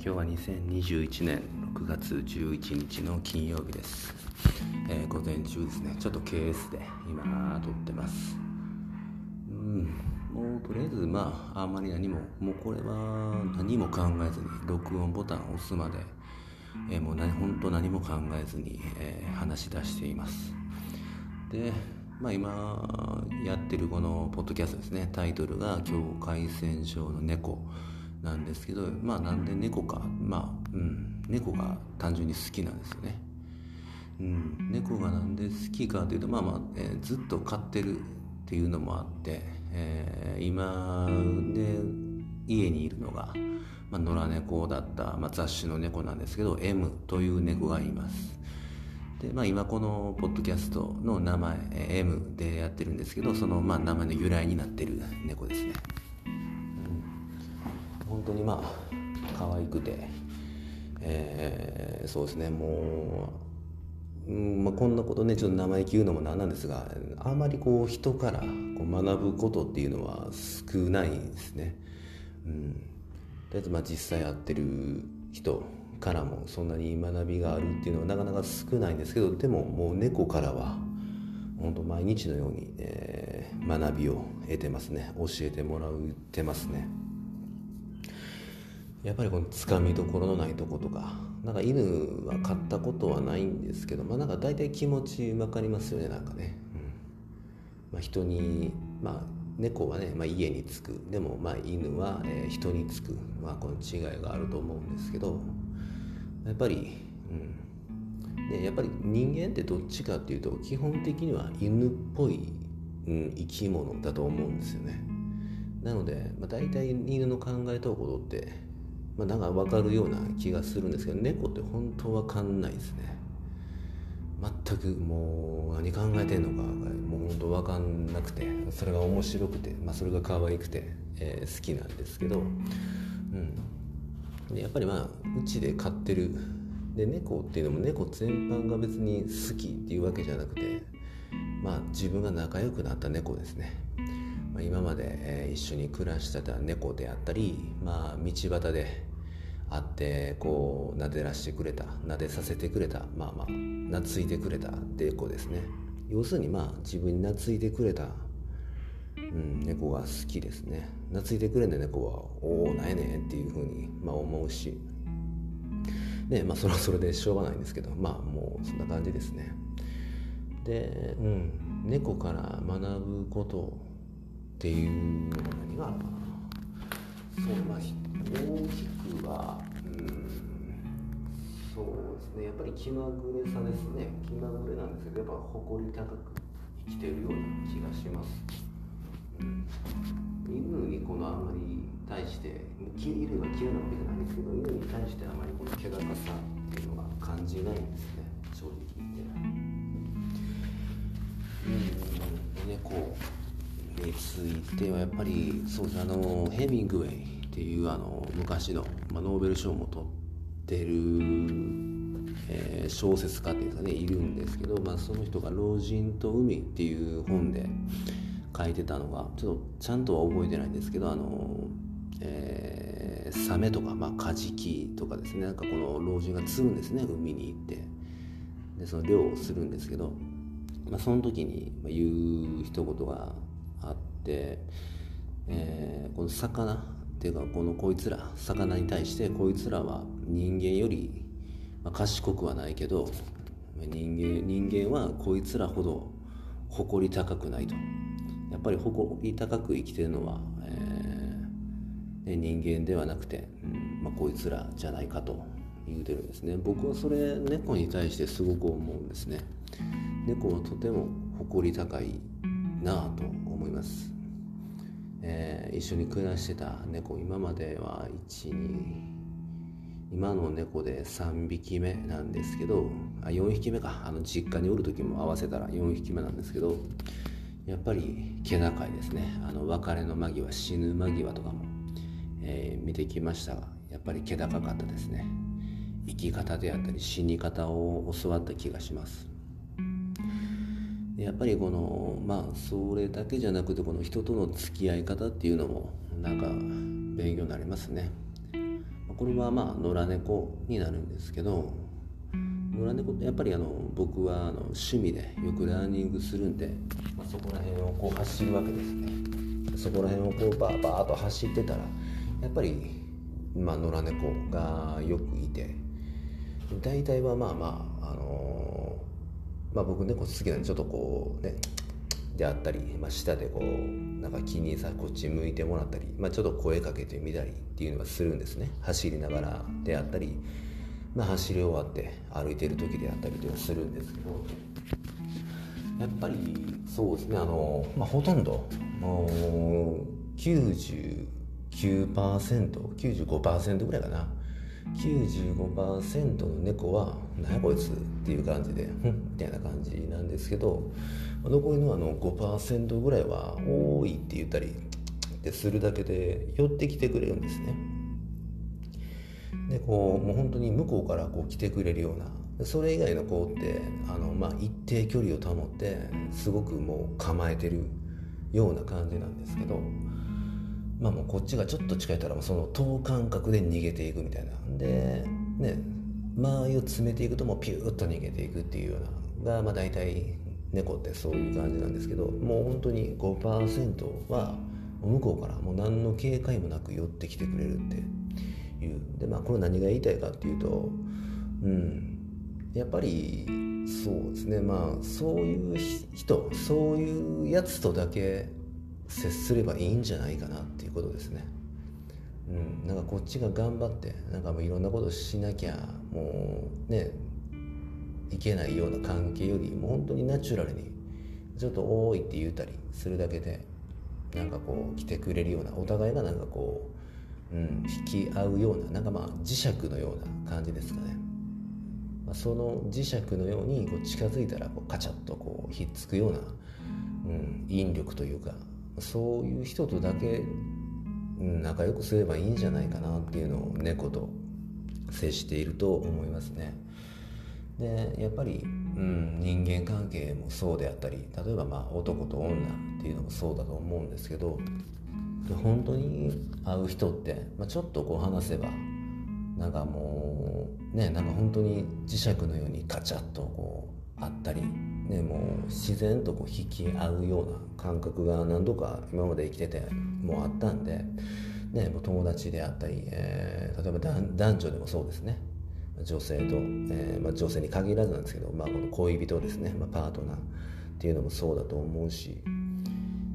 今日は2021年6月11日の金曜日です、えー午前中ですね。ちょっと KS で今撮ってます。うん。もうとりあえずまああんまり何ももうこれは何も考えずに録音ボタンを押すまで、えーもう何本当何も考えずに、えー話し出しています。で、まあ、今やってるこのポッドキャストですね。タイトルが「境界線上の猫」なんですけどまあなんで猫かまあうん猫が単純に好きなんですよね。うん、猫がなんで好きかというとまあまあ、えーずっと飼ってるっていうのもあって、えー今で家にいるのが、まあ、野良猫だった、まあ、雑種の猫なんですけど M という猫がいます。で、まあ、今このポッドキャストの名前えー M でやってるんですけどその、まあ、名前の由来になってる猫ですね、本当にまあ可愛くて、えーそうですねもううんまあ、こんなことねちょっと生意気言うのもなんなんですがあまりこう人からこう学ぶことっていうのは少ないんですね。うん、とりあえずまあ実際会ってる人からもそんなに学びがあるっていうのはなかなか少ないんですけどでももう猫からは本当毎日のように、えー学びを得てますね教えてもらってますね。やっぱりこのつかみどころのないとことかなんか犬は飼ったことはないんですけどまあなんか大体気持ち分かりますよねなんかね、うん。まあ、人にまあ猫はね、まあ、家につく。でもまあ犬は、えー人につく、まあ、この違いがあると思うんですけどやっぱり、うん、でやっぱり人間ってどっちかっていうと基本的には犬っぽい、うん、生き物だと思うんですよね。なので、まあ、大体犬の考えたことってまあ、なんか分かるような気がするんですけど猫って本当分かんないですね。全くもう何考えてんのかがもう本当分かんなくてそれが面白くて、まあ、それが可愛くて、えー好きなんですけど、うん、でやっぱりまあうちで飼ってるで猫っていうのも猫全般が別に好きっていうわけじゃなくてまあ自分が仲良くなった猫ですね。まあ今まで、えー一緒に暮らしてた猫であったり、まあ、道端で会ってこう撫でらしてくれた撫でさせてくれたまあまあ懐いてくれた猫ですね。要するにまあ自分に懐いてくれた、うん、猫が好きですね。懐いてくれんだ猫はおおなんやねんっていうふうに、まあ、思うし。でまあそれはそれでしょうがないんですけどまあもうそんな感じですね。で、うん、猫から学ぶことっていうのは何があるかな。そうまあ大きくはうんそうですね。やっぱり気まぐれさですね。気まぐれなんですけどやっぱ誇り高く生きてるような気がします、うん、犬にこのあんまり対して犬が嫌いなわけじゃないんですけど犬に対してあまりこの気高さっていうのが感じないんですね。正直言って。うん。猫についてはやっぱりそうですあのヘミングウェイ。っていうあの昔の、まあ、ノーベル賞も取ってる、えー小説家っていうかねいるんですけど、まあ、その人が「老人と海」っていう本で書いてたのがちょっとちゃんとは覚えてないんですけどあの、えーサメとか、まあ、カジキとかですねなんかこの老人が釣るんですね海に行って。でその漁をするんですけど、まあ、その時に言う一言があって、えーこの魚っていうかこのこいつら魚に対してこいつらは人間より、まあ、賢くはないけど人間人間はこいつらほど誇り高くないと。やっぱり誇り高く生きてるのは、えー人間ではなくて、うんまあ、こいつらじゃないかと。言うてるんですね。僕はそれ猫に対してすごく思うんですね。猫はとても誇り高いなぁと思います、えー一緒に暮らしてた猫今までは12今の猫で3匹目なんですけどあ4匹目か。あの実家におる時も合わせたら4匹目なんですけどやっぱり気高いですね。あの別れの間際死ぬ間際とかも、えー見てきましたがやっぱり気高かったですね。生き方であったり死に方を教わった気がします。やっぱりこのまあそれだけじゃなくてこの人との付き合い方っていうのもなんか勉強になりますね。これはまあ野良猫になるんですけど野良猫ってやっぱりあの僕はあの趣味でよくランニングするんで、まあ、そこら辺をこう走るわけですね。そこら辺をこうバーバーと走ってたらやっぱり、まあ、野良猫がよくいて大体はまあまああの、まあ僕猫好きなんでちょっとこうねであったり、まあ、舌でこうなんか気にさこっち向いてもらったり、まあ、ちょっと声かけてみたりっていうのはするんですね。走りながらであったり、まあ、走り終わって歩いてる時であったりとかするんですけどやっぱりそうですねあの、まあ、ほとんどもう 99%95% ぐらいかな。95%の猫は「何やこいつ」っていう感じで「ふん」みたいな感じなんですけど残りのあの5%ぐらいは「多い」って言ったりってするだけで寄ってきてくれるんですね。でこうもう本当に向こうからこう来てくれるようなそれ以外の子ってあの、まあ、一定距離を保ってすごくもう構えてるような感じなんですけどまあもうこっちがちょっと近いたらその等間隔で逃げていくみたいな。でね間合いを詰めていくともうピューッと逃げていくっていうようながまあ大体猫ってそういう感じなんですけどもう本当に5%は向こうからもう何の警戒もなく寄ってきてくれるっていう。でまあこれ何が言いたいかっていうとうん。やっぱりそうですね。まあそういう人そういうやつとだけ接すればいいんじゃないかなっていうことですね。うん、なんかこっちが頑張ってなんかもういろんなことしなきゃもうねいけないような関係よりも本当にナチュラルにちょっと「多い」って言うたりするだけでなんかこう来てくれるようなお互いがなんかこう、うん、引き合うようななんかまあ磁石のような感じですかね、まあ、その磁石のようにこう近づいたらこうカチャッとこうひっつくような、うん、引力というかそういう人とだけ仲良くすればいいんじゃないかなっていうのを猫と接していると思いますね。でやっぱり、うん、人間関係もそうであったり例えばまあ男と女っていうのもそうだと思うんですけど本当に会う人って、まあ、ちょっとこう話せばなんかもうねなんか本当に磁石のようにカチャッとこうあったりね、もう自然とこう引き合うような感覚が何度か今まで生きててもうあったんで、ね、もう友達であったり、えー、例えば男女でもそうですね。女性と、えーまあ、女性に限らずなんですけど、まあ、この恋人ですね、まあ、パートナーっていうのもそうだと思うし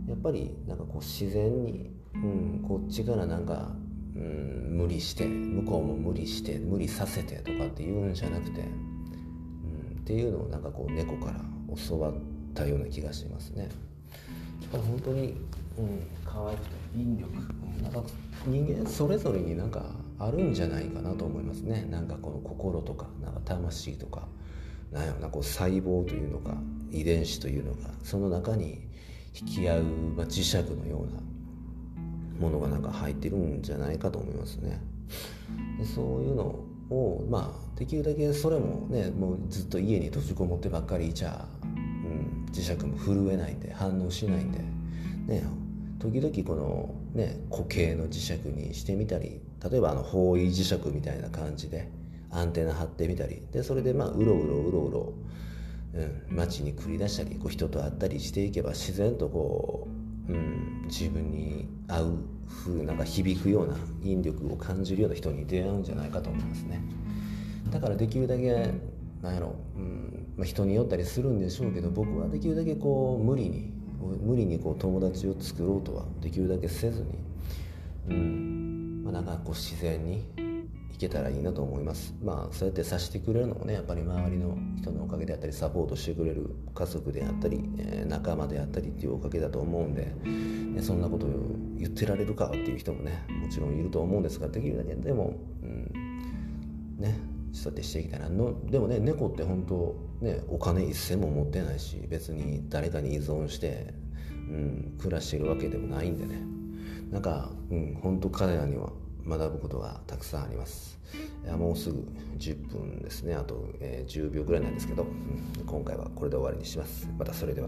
やっぱりなんかこう自然に、うん、こっちからなんか、うん、無理して向こうも無理して無理させてとかって言うんじゃなくて、うん、っていうのをなんかこう猫から教わったような気がしますね。本当に、うん、可愛くて引力なんか人間それぞれになんかあるんじゃないかなと思いますねなんかこの心とかなんか魂とかなんやろなこう細胞というのか遺伝子というのがその中に引き合う、まあ、磁石のようなものがなんか入ってるんじゃないかと思いますねでそういうのをまあできるだけそれもねもうずっと家に閉じこもってばっかりいちゃ磁石も震えないんで反応しないんで、ね、時々この、ね、固形の磁石にしてみたり例えばあの方位磁石みたいな感じでアンテナ張ってみたりでそれでまあうろうろうろうろ、うん、街に繰り出したりこう人と会ったりしていけば自然とこう、うん、自分に合う風なんか響くような引力を感じるような人に出会うんじゃないかと思いますね。だからできるだけなんやろ、うんまあ、人によったりするんでしょうけど僕はできるだけこう無理に無理にこう友達を作ろうとはできるだけせずに、うんまあ、なんかこう自然にいけたらいいなと思います。まあそうやってさしてくれるのもねやっぱり周りの人のおかげであったりサポートしてくれる家族であったり、えー、仲間であったりっていうおかげだと思うんで、ね、そんなこと言ってられるかっていう人もねもちろんいると思うんですができるだけでも、うん、ねそうやってしていきたいなのでもね猫って本当ねお金一銭も持ってないし別に誰かに依存して、うん、暮らしてるわけでもないんでね。なんか、うん、本当彼らには学ぶことがたくさんあります。いやもうすぐ10分ですね。あと、え、10秒ぐらいなんですけど、今回はこれで終わりにします。またそれでは。